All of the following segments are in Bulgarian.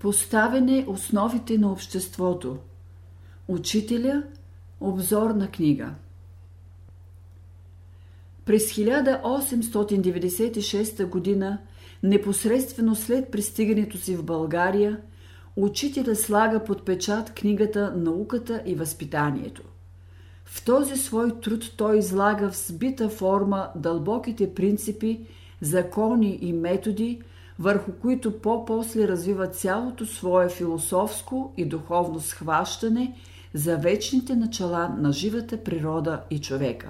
Поставяне основите на обществото. Учителя – обзорна книга. През 1896 г., непосредствено след пристигането си в България, учителя слага под печат книгата «Науката и възпитанието». В този свой труд той излага в сбита форма дълбоките принципи, закони и методи, върху които по-после развива цялото свое философско и духовно схващане за вечните начала на живата природа и човека.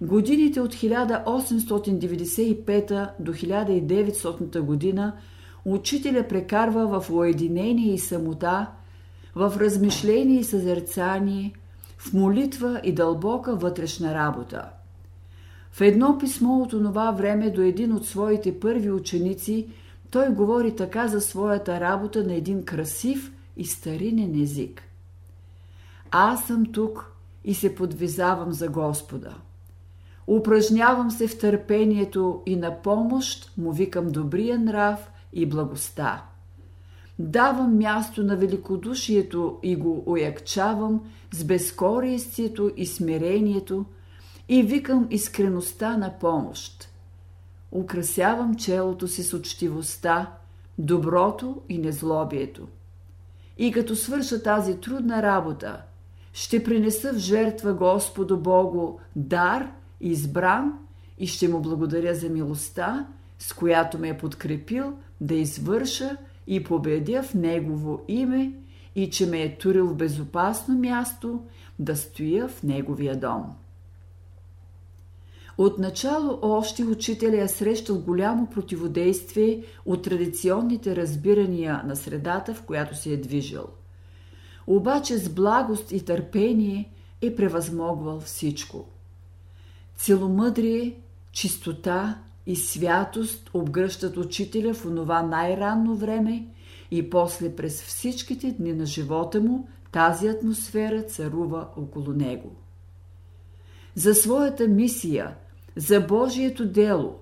Годините от 1895 до 1900 година учителя прекарва в уединение и самота, в размишление и съзерцание, в молитва и дълбока вътрешна работа. В едно писмо от това време до един от своите първи ученици той говори така за своята работа на един красив и старинен език. Аз съм тук и се подвизавам за Господа. Упражнявам се в търпението и на помощ му викам добрия нрав и благоста. Давам място на великодушието и го уякчавам с безкористието и смирението и викам искреността на помощ. Украсявам челото си с учтивостта, доброто и незлобието. И като свърша тази трудна работа, ще принеса в жертва Господу Богу дар, избран и ще му благодаря за милостта, с която ме е подкрепил да извърша и победя в Негово име и че ме е турил в безопасно място да стоя в Неговия дом. Отначало още учителя е срещал голямо противодействие от традиционните разбирания на средата, в която се е движил. Обаче с благост и търпение е превъзмогвал всичко. Целомъдрие, чистота и святост обгръщат учителя в онова най-ранно време и после през всичките дни на живота му тази атмосфера царува около него. За своята мисия, за Божието дело,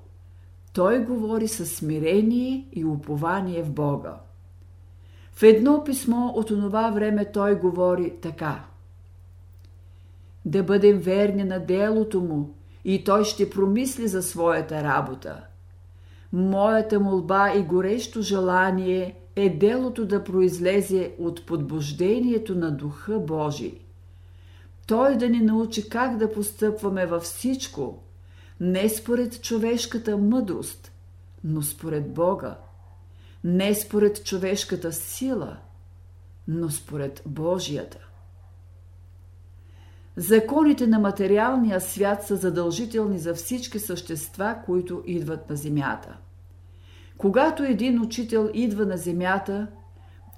той говори със смирение и упование в Бога. В едно писмо от онова време той говори така. Да бъдем верни на делото му, и той ще промисли за своята работа. Моята молба и горещо желание е делото да произлезе от подбуждението на Духа Божий. Той да ни научи как да постъпваме във всичко, не според човешката мъдрост, но според Бога, не според човешката сила, но според Божията. Законите на материалния свят са задължителни за всички същества, които идват на Земята. Когато един учител идва на Земята,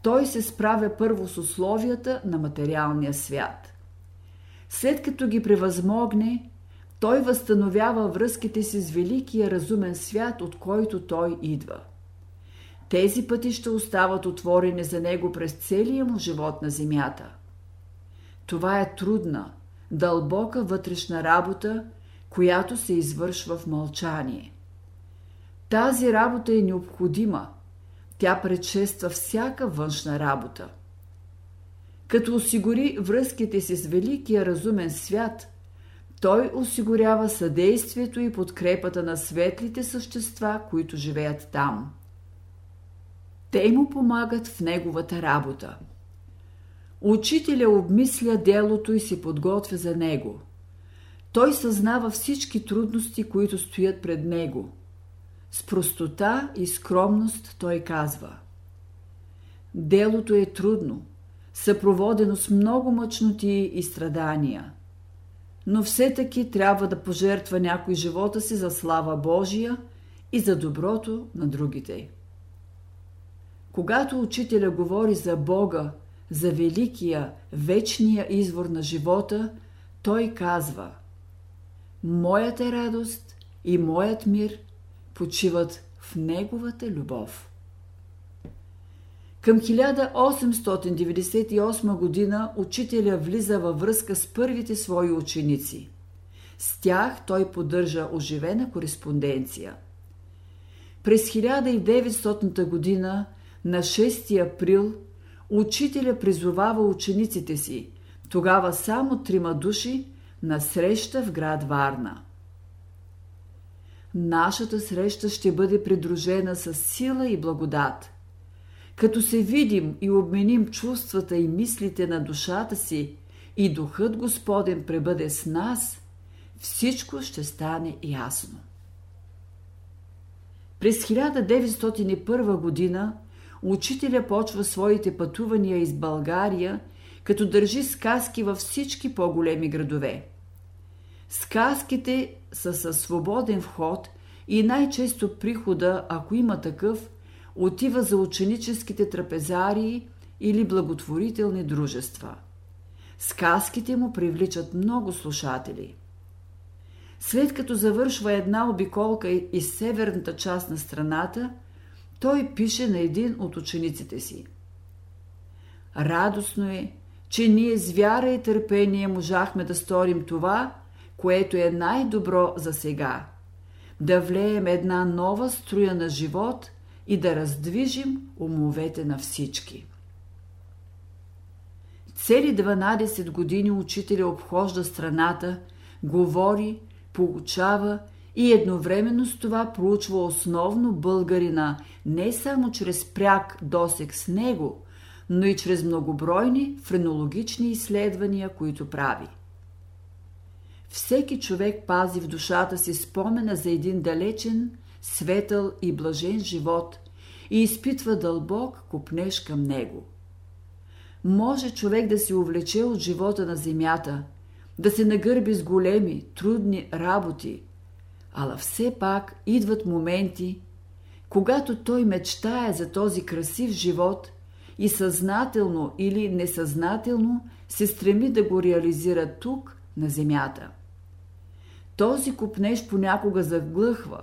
той се справя първо с условията на материалния свят. След като ги превъзмогне, той възстановява връзките си с великия разумен свят, от който той идва. Тези пътища остават отворени за него през целия му живот на Земята. Това е трудна, дълбока вътрешна работа, която се извършва в мълчание. Тази работа е необходима. Тя предшества всяка външна работа. Като осигури връзките си с великия разумен свят, той осигурява съдействието и подкрепата на светлите същества, които живеят там. Те му помагат в неговата работа. Учителя обмисля делото и се подготвя за него. Той съзнава всички трудности, които стоят пред него. С простота и скромност той казва Делото е трудно, съпроводено с много мъчноти и страдания. Но все таки трябва да пожертва някой живота си за слава Божия и за доброто на другите. Когато учителя говори за Бога за великия, вечния извор на живота, той казва Моята радост и моят мир почиват в Неговата любов. Към 1898 година учителя влиза във връзка с първите свои ученици. С тях той поддържа оживена кореспонденция. През 1900 година на 6 април учителя призовава учениците си, тогава само трима души, на среща в град Варна. Нашата среща ще бъде придружена с сила и благодат. Като се видим и обменим чувствата и мислите на душата си и Духът Господен пребъде с нас, всичко ще стане ясно. През 1901 година учителя почва своите пътувания из България, като държи сказки във всички по-големи градове. Сказките са със свободен вход и най-често прихода, ако има такъв, отива за ученическите трапезарии или благотворителни дружества. Сказките му привличат много слушатели. След като завършва една обиколка из северната част на страната, той пише на един от учениците си. Радостно е, че ние с вяра и търпение можахме да сторим това, което е най-добро за сега. Да влеем една нова струя на живот и да раздвижим умовете на всички. Цели 12 години учителя обхожда страната, говори, получава и едновременно с това проучва основно българина не само чрез пряк досек с него, но и чрез многобройни френологични изследвания, които прави. Всеки човек пази в душата си спомена за един далечен, светъл и блажен живот и изпитва дълбок купнеж към него. Може човек да се увлече от живота на земята, да се нагърби с големи, трудни работи, ала все пак идват моменти, когато той мечтае за този красив живот и съзнателно или несъзнателно се стреми да го реализира тук, на земята. Този купнеж понякога заглъхва,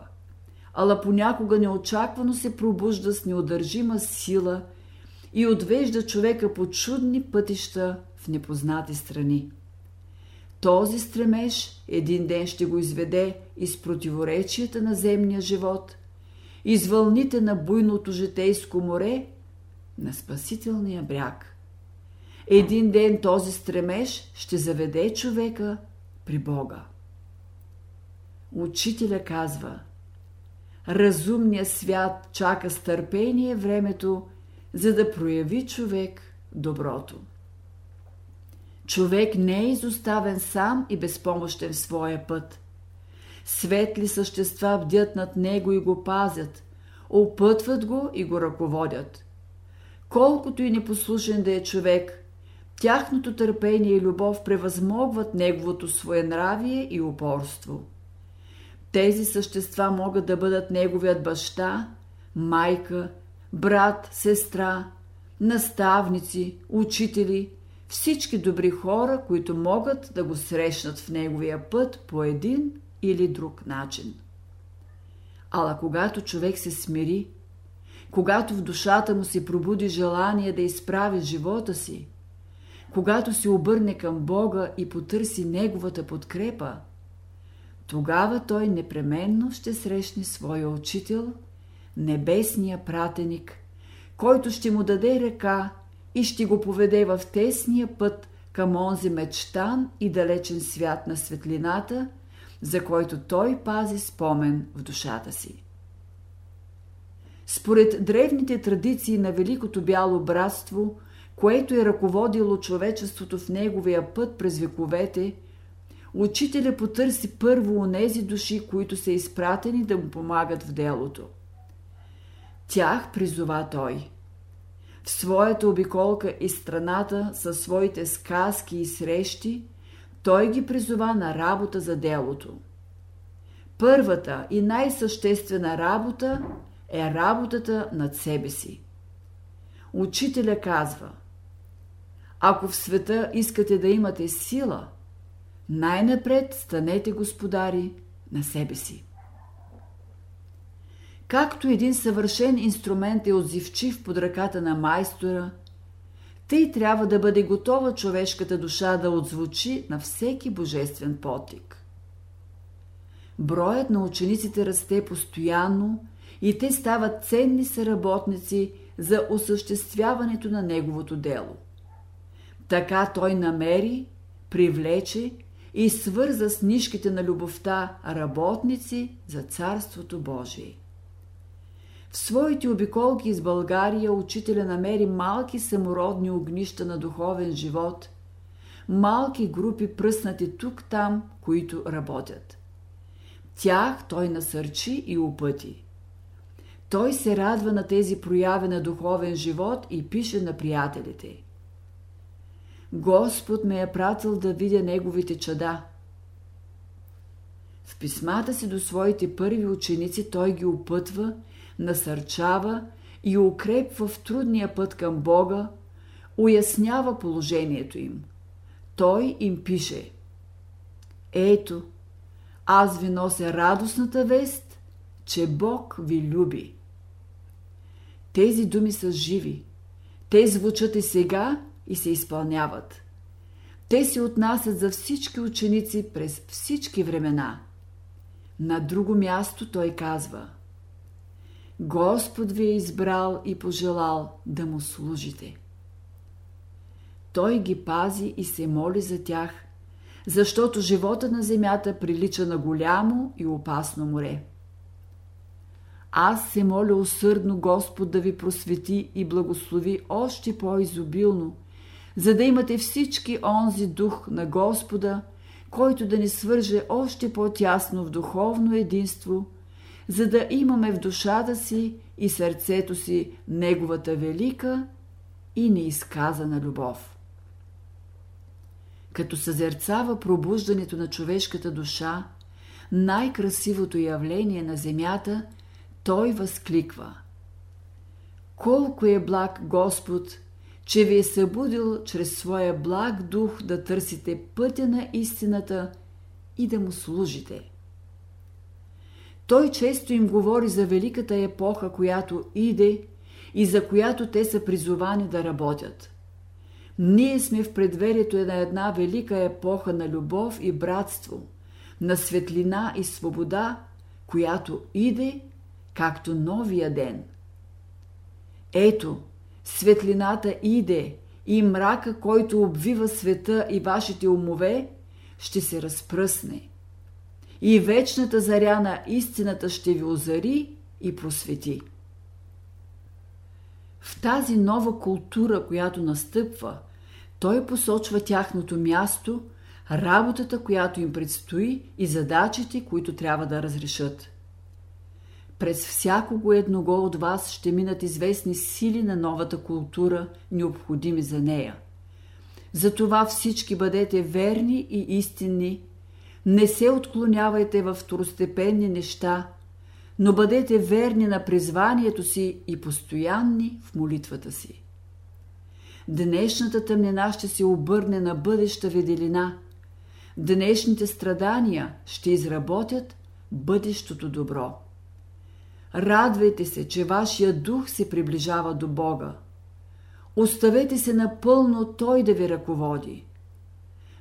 ала понякога неочаквано се пробужда с неудържима сила и отвежда човека по чудни пътища в непознати страни. Този стремеж един ден ще го изведе из противоречията на земния живот, из вълните на буйното житейско море, на спасителния бряг. Един ден този стремеж ще заведе човека при Бога. Учителя казва Разумният свят чака с търпение времето, за да прояви човек доброто. Човек не е изоставен сам и безпомощен в своя път. Светли същества бдят над него и го пазят, опътват го и го ръководят. Колкото и непослушен да е човек, тяхното търпение и любов превъзмогват неговото своенравие и упорство. Тези същества могат да бъдат неговият баща, майка, брат, сестра, наставници, учители, всички добри хора, които могат да го срещнат в неговия път по един или друг начин. Ала когато човек се смири, когато в душата му се пробуди желание да изправи живота си, когато се обърне към Бога и потърси Неговата подкрепа, тогава той непременно ще срещне своя учител, небесния пратеник, който ще му даде ръка и ще го поведе в тесния път към онзи мечтан и далечен свят на светлината, за който той пази спомен в душата си. Според древните традиции на Великото бяло братство, което е ръководило човечеството в неговия път през вековете, учителя потърси първо онези души, които са изпратени да му помагат в делото. Тях призова той – в своята обиколка из страната със своите сказки и срещи, той ги призова на работа за делото. Първата и най-съществена работа е работата над себе си. Учителя казва: Ако в света искате да имате сила, най-напред станете господари на себе си. Както един съвършен инструмент е отзивчив под ръката на майстора, тъй трябва да бъде готова човешката душа да отзвучи на всеки божествен потик. Броят на учениците расте постоянно и те стават ценни съработници за осъществяването на неговото дело. Така той намери, привлече и свърза с нишките на любовта работници за Царството Божие. В своите обиколки из България учителя намери малки самородни огнища на духовен живот, малки групи пръснати тук-там, които работят. Тях той насърчи и опъти. Той се радва на тези прояви на духовен живот и пише на приятелите. Господ ме е пратил да видя неговите чада. В писмата си до своите първи ученици той ги опътва, насърчава и укрепва в трудния път към Бога, уяснява положението им. Той им пише Ето, аз ви нося радостната вест, че Бог ви люби. Тези думи са живи. Те звучат и сега и се изпълняват. Те се отнасят за всички ученици през всички времена. На друго място той казва Господ ви е избрал и пожелал да му служите. Той ги пази и се моли за тях, защото живота на земята прилича на голямо и опасно море. Аз се моля усърдно Господ да ви просвети и благослови още по-изобилно, за да имате всички онзи дух на Господа, който да ни свърже още по-тясно в духовно единство, за да имаме в душата си и сърцето си Неговата велика и неизказана любов. Като съзерцава пробуждането на човешката душа, най-красивото явление на земята – той възкликва Колко е благ Господ, че ви е събудил чрез своя благ дух да търсите пътя на истината и да му служите. Той често им говори за великата епоха, която иде и за която те са призовани да работят. Ние сме в предверието на една велика епоха на любов и братство, на светлина и свобода, която иде както новия ден. Ето, светлината иде и мрака, който обвива света и вашите умове, ще се разпръсне. И вечната заря на истината ще ви озари и просвети. В тази нова култура, която настъпва, той посочва тяхното място, работата, която им предстои и задачите, които трябва да разрешат. През всякого едного от вас ще минат известни сили на новата култура, необходими за нея. Затова всички бъдете верни и истинни, не се отклонявайте в второстепенни неща, но бъдете верни на призванието си и постоянни в молитвата си. Днешната тъмнина ще се обърне на бъдеща веделина. Днешните страдания ще изработят бъдещото добро. Радвайте се, че вашия дух се приближава до Бога. Оставете се напълно Той да ви ръководи.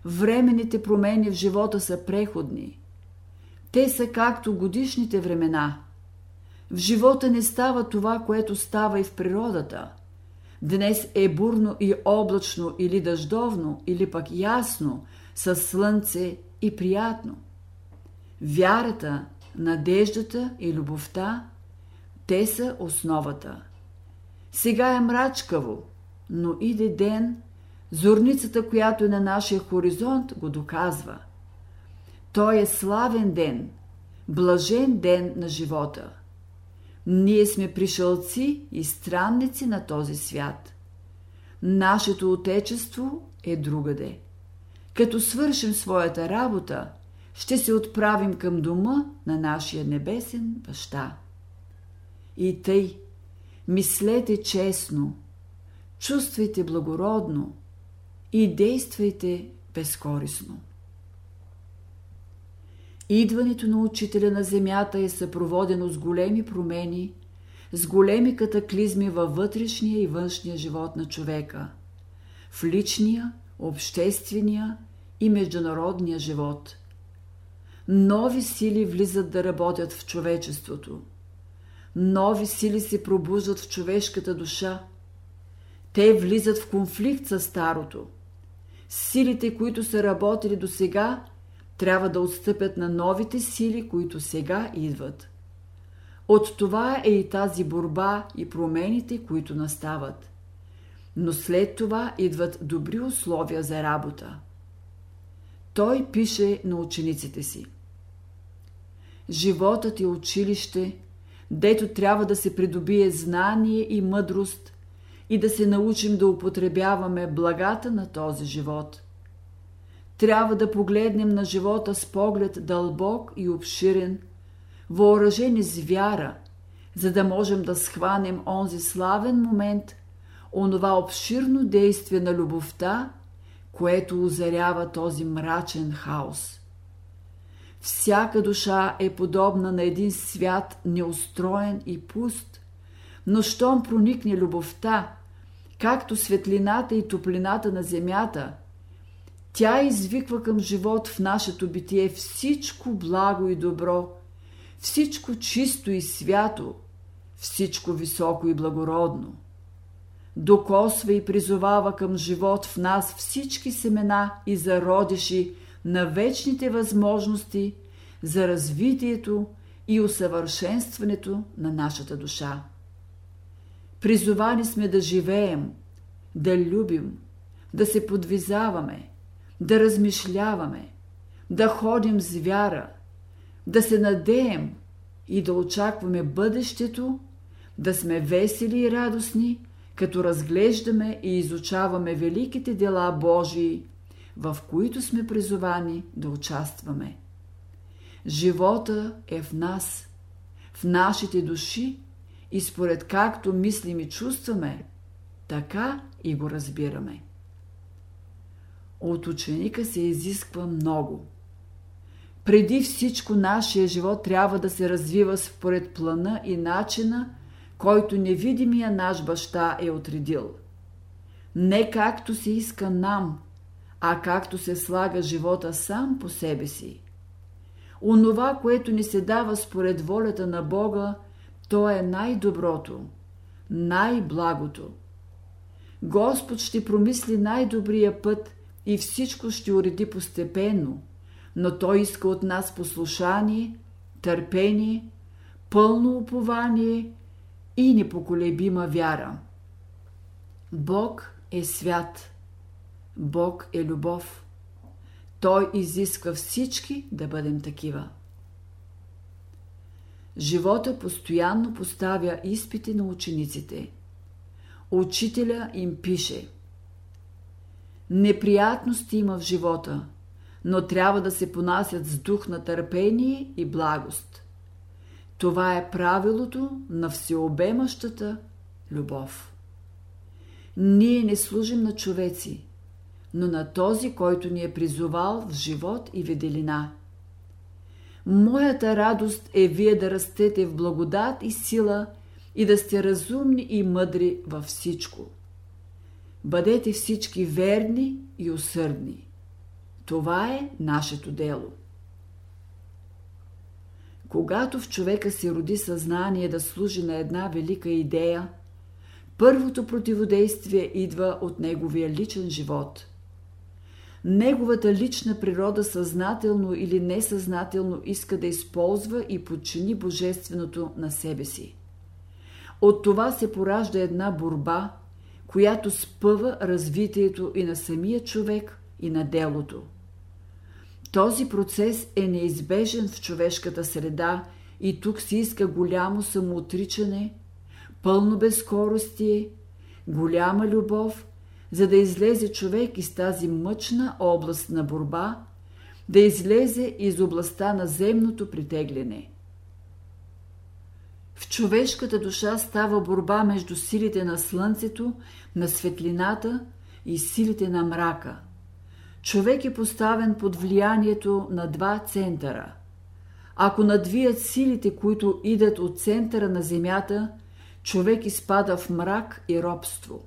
Времените промени в живота са преходни. Те са както годишните времена. В живота не става това, което става и в природата. Днес е бурно и облачно или дъждовно, или пък ясно, със слънце и приятно. Вярата, надеждата и любовта те са основата. Сега е мрачкаво, но иде ден, зорницата, която е на нашия хоризонт, го доказва. Той е славен ден, блажен ден на живота. Ние сме пришълци и странници на този свят. Нашето отечество е другаде. Като свършим своята работа, ще се отправим към дома на нашия небесен баща. И тъй, мислете честно, чувствайте благородно и действайте безкорисно. Идването на учителя на земята е съпроводено с големи промени, с големи катаклизми във вътрешния и външния живот на човека, в личния, обществения и международния живот. Нови сили влизат да работят в човечеството – нови сили се пробуждат в човешката душа. Те влизат в конфликт с старото. Силите, които са работили до сега, трябва да отстъпят на новите сили, които сега идват. От това е и тази борба и промените, които настават. Но след това идват добри условия за работа. Той пише на учениците си. Животът е училище, дето трябва да се придобие знание и мъдрост и да се научим да употребяваме благата на този живот. Трябва да погледнем на живота с поглед дълбок и обширен, въоръжени с вяра, за да можем да схванем онзи славен момент, онова обширно действие на любовта, което озарява този мрачен хаос. Всяка душа е подобна на един свят неустроен и пуст, но щом проникне любовта, както светлината и топлината на земята, тя извиква към живот в нашето битие всичко благо и добро, всичко чисто и свято, всичко високо и благородно. Докосва и призовава към живот в нас всички семена и зародиши на вечните възможности за развитието и усъвършенстването на нашата душа. Призовани сме да живеем, да любим, да се подвизаваме, да размишляваме, да ходим с вяра, да се надеем и да очакваме бъдещето, да сме весели и радостни, като разглеждаме и изучаваме великите дела Божии, в които сме призовани да участваме. Живота е в нас, в нашите души и според както мислим и чувстваме, така и го разбираме. От ученика се изисква много. Преди всичко нашия живот трябва да се развива според плана и начина, който невидимия наш баща е отредил. Не както се иска нам, а както се слага живота сам по себе си. Онова, което ни се дава според волята на Бога, то е най-доброто, най-благото. Господ ще промисли най-добрия път и всичко ще уреди постепенно, но Той иска от нас послушание, търпение, пълно упование и непоколебима вяра. Бог е свят. Бог е любов. Той изисква всички да бъдем такива. Живота постоянно поставя изпити на учениците. Учителя им пише Неприятности има в живота, но трябва да се понасят с дух на търпение и благост. Това е правилото на всеобемащата любов. Ние не служим на човеци, но на този, който ни е призовал в живот и виделина. Моята радост е вие да растете в благодат и сила и да сте разумни и мъдри във всичко. Бъдете всички верни и усърдни. Това е нашето дело. Когато в човека се роди съзнание да служи на една велика идея, първото противодействие идва от неговия личен живот. Неговата лична природа съзнателно или несъзнателно иска да използва и подчини божественото на себе си. От това се поражда една борба, която спъва развитието и на самия човек, и на делото. Този процес е неизбежен в човешката среда и тук се иска голямо самоотричане, пълно безскоростие, голяма любов, за да излезе човек из тази мъчна област на борба, да излезе из областта на земното притегляне. В човешката душа става борба между силите на слънцето, на светлината и силите на мрака – човек е поставен под влиянието на два центъра. Ако надвият силите, които идат от центъра на Земята, човек изпада в мрак и робство.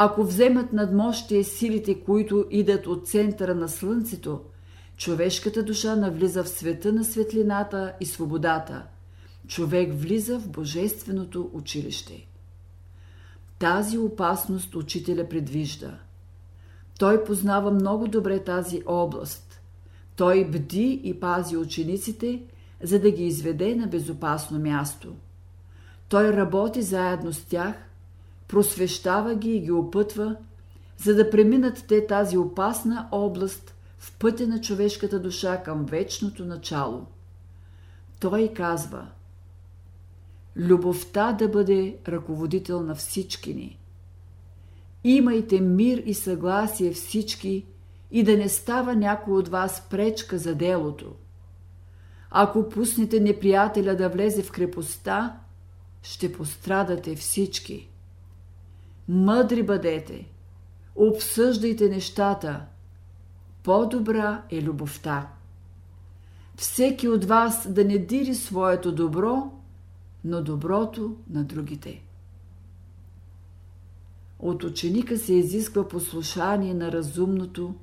Ако вземат надмощие силите, които идат от центъра на Слънцето, човешката душа навлиза в света на светлината и свободата, човек влиза в Божественото училище. Тази опасност учителя предвижда. Той познава много добре тази област. Той бди и пази учениците, за да ги изведе на безопасно място. Той работи заедно с тях, просвещава ги и ги опътва, за да преминат те тази опасна област в пътя на човешката душа към вечното начало. Той казва – любовта да бъде ръководител на всички ни. Имайте мир и съгласие всички и да не става някой от вас пречка за делото. Ако пуснете неприятеля да влезе в крепостта, ще пострадате всички. Мъдри бъдете, обсъждайте нещата. По-добра е любовта. Всеки от вас да не дири своето добро, но доброто на другите. От ученика се изисква послушание на разумното,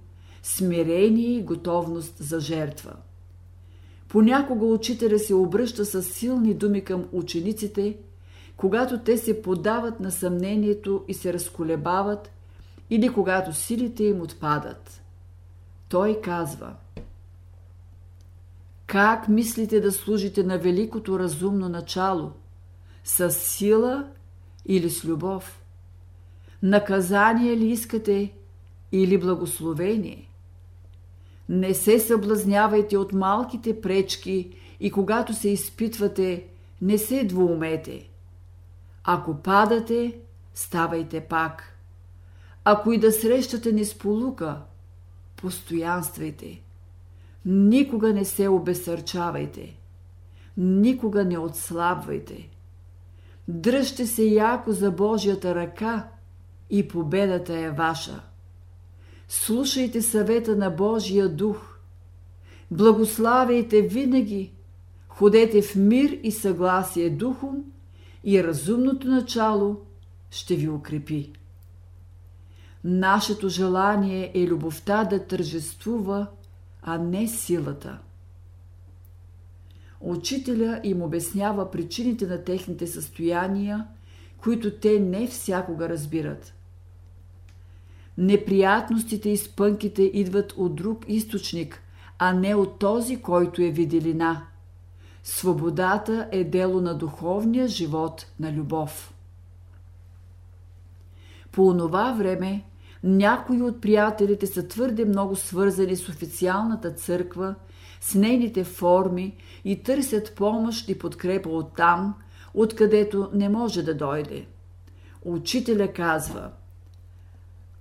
смирение и готовност за жертва. Понякога учителя се обръща с силни думи към учениците, когато те се подават на съмнението и се разколебават, или когато силите им отпадат. Той казва – как мислите да служите на великото разумно начало? С сила или с любов? Наказание ли искате или благословение? Не се съблазнявайте от малките пречки и когато се изпитвате, не се двоумете. Ако падате, ставайте пак. Ако и да срещате несполука, постоянствайте. Никога не се обесърчавайте. Никога не отслабвайте. Дръжте се яко за Божията ръка и победата е ваша. Слушайте съвета на Божия дух. Благославяйте винаги. Ходете в мир и съгласие духом и разумното начало ще ви укрепи. Нашето желание е любовта да тържествува а не силата. Учителя им обяснява причините на техните състояния, които те не всякога разбират. Неприятностите и спънките идват от друг източник, а не от този, който е виделина. Свободата е дело на духовния живот на любов. По онова време някои от приятелите са твърде много свързани с официалната църква, с нейните форми и търсят помощ и подкрепа от там, откъдето не може да дойде. Учителя казва: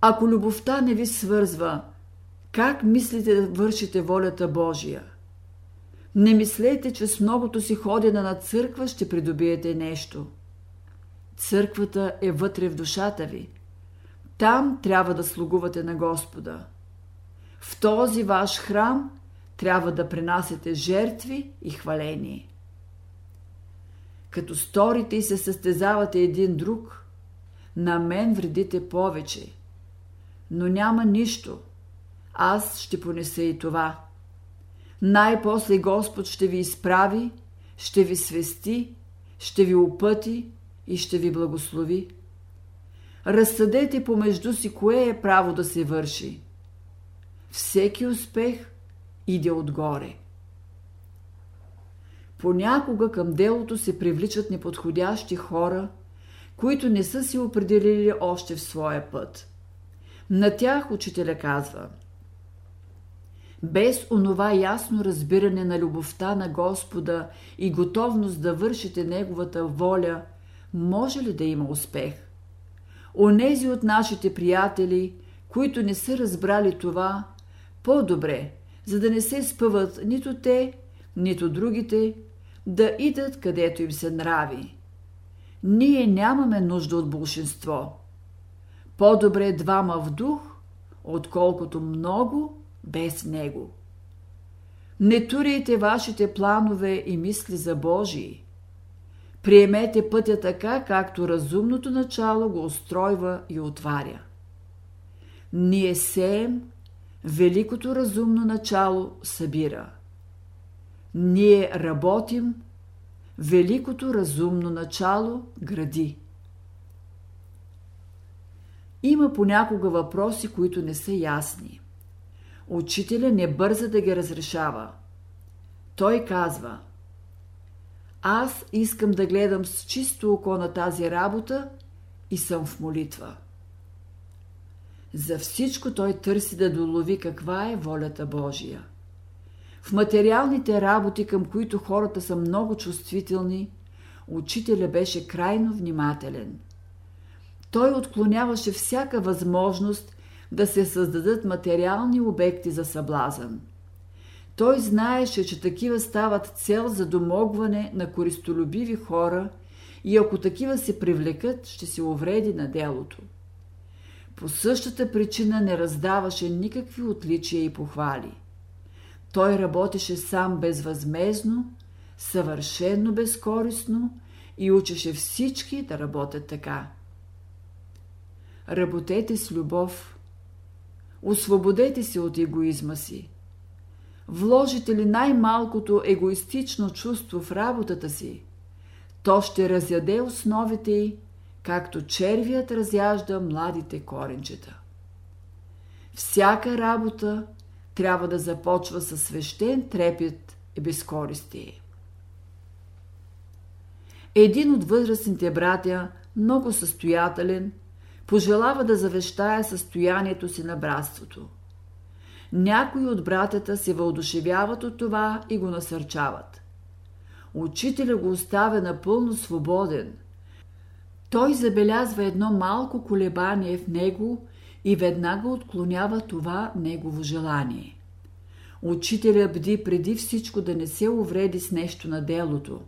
Ако любовта не ви свързва, как мислите да вършите волята Божия? Не мислете, че с многото си ходене на църква ще придобиете нещо. Църквата е вътре в душата ви – там трябва да слугувате на Господа. В този ваш храм трябва да принасяте жертви и хваление. Като сторите и се състезавате един друг, на мен вредите повече. Но няма нищо. Аз ще понеса и това. Най-после Господ ще ви изправи, ще ви свести, ще ви опъти и ще ви благослови. Разсъдете помежду си кое е право да се върши. Всеки успех иде отгоре. Понякога към делото се привличат неподходящи хора, които не са си определили още в своя път. На тях учителя казва Без онова ясно разбиране на любовта на Господа и готовност да вършите Неговата воля, може ли да има успех? Онези от нашите приятели, които не са разбрали това, по-добре, за да не се спъват нито те, нито другите, да идат където им се нрави. Ние нямаме нужда от большинство. По-добре двама в дух, отколкото много без него. Не туряйте вашите планове и мисли за Божии. Приемете пътя така, както разумното начало го устройва и отваря. Ние сеем, великото разумно начало събира. Ние работим, Великото разумно начало гради. Има понякога въпроси, които не са ясни. Учителя не бърза да ги разрешава. Той казва Аз искам да гледам с чисто око на тази работа и съм в молитва. За всичко той търси да долови каква е волята Божия. В материалните работи, към които хората са много чувствителни, учителя беше крайно внимателен. Той отклоняваше всяка възможност да се създадат материални обекти за съблазън. Той знаеше, че такива стават цел за домогване на користолюбиви хора и ако такива се привлекат, ще се увреди на делото. По същата причина не раздаваше никакви отличия и похвали. Той работеше сам безвъзмезно, съвършенно безкорисно и учеше всички да работят така. Работете с любов. Освободете се от егоизма си. Вложите ли най-малкото егоистично чувство в работата си, то ще разяде основите й, както червият разяжда младите коренчета. Всяка работа трябва да започва със свещен трепет и безкористие. Един от възрастните братя, много състоятелен, пожелава да завещая състоянието си на братството. Някои от братята се въодушевяват от това и го насърчават. Учителя го оставя напълно свободен. Той забелязва едно малко колебание в него и веднага отклонява това негово желание. Учителя бди преди всичко да не се увреди с нещо на делото,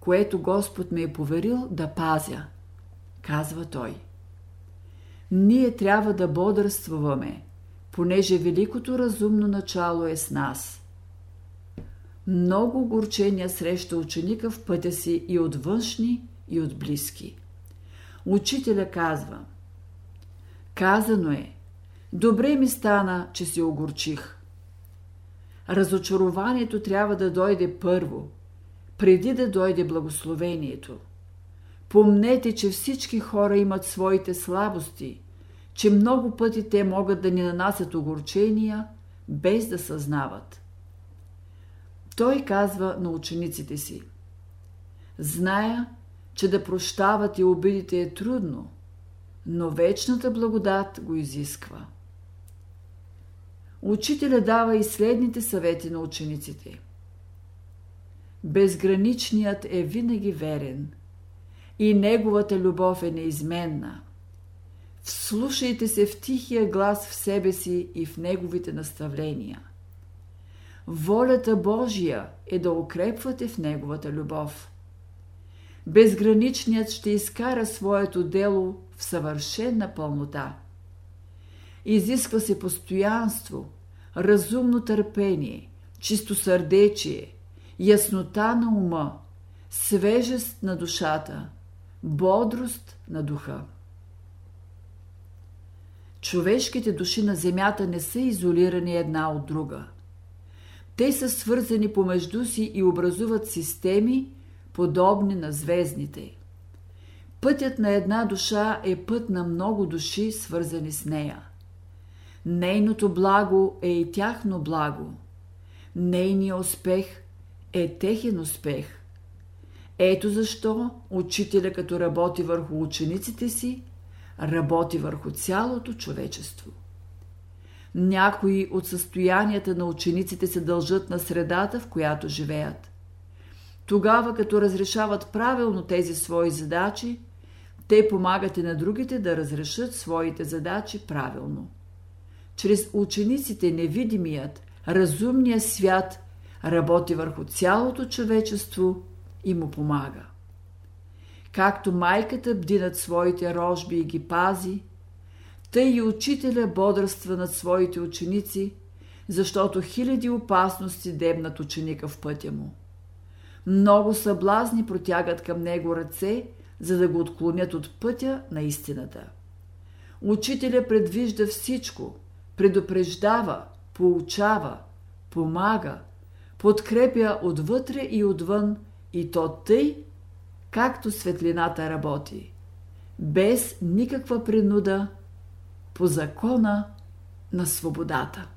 което Господ ме е поверил да пазя, казва той. Ние трябва да бодрствуваме, понеже великото разумно начало е с нас. Много огорчения среща ученика в пътя си и от външни, и от близки. Учителя казва – Казано е, добре ми стана, че се огорчих. Разочарованието трябва да дойде първо, преди да дойде благословението. Помнете, че всички хора имат своите слабости, че много пъти те могат да ни нанасят огорчения, без да съзнават. Той казва на учениците си: Зная, че да прощавате обидите е трудно – но вечната благодат го изисква. Учителя дава и следните съвети на учениците. Безграничният е винаги верен и неговата любов е неизменна. Вслушайте се в тихия глас в себе си и в неговите наставления. Волята Божия е да укрепвате в неговата любов. Безграничният ще изкара своето дело в съвършена пълнота. Изисква се постоянство, разумно търпение, чистосърдечие, яснота на ума, свежест на душата, бодрост на духа. Човешките души на Земята не са изолирани една от друга. Те са свързани помежду си и образуват системи, подобни на звездните. Пътят на една душа е път на много души, свързани с нея. Нейното благо е и тяхно благо. Нейният успех е техен успех. Ето защо учителя, като работи върху учениците си, работи върху цялото човечество. Някои от състоянията на учениците се дължат на средата, в която живеят. Тогава, като разрешават правилно тези свои задачи, те помагат и на другите да разрешат своите задачи правилно. Чрез учениците невидимият, разумният свят работи върху цялото човечество и му помага. Както майката бди над своите рожби и ги пази, тъй и учителя бодрства над своите ученици, защото хиляди опасности дебнат ученика в пътя му. Много съблазни протягат към него ръце – за да го отклонят от пътя на истината. Учителя предвижда всичко, предупреждава, поучава, помага, подкрепя отвътре и отвън и то тъй, както светлината работи, без никаква принуда, по закона на свободата.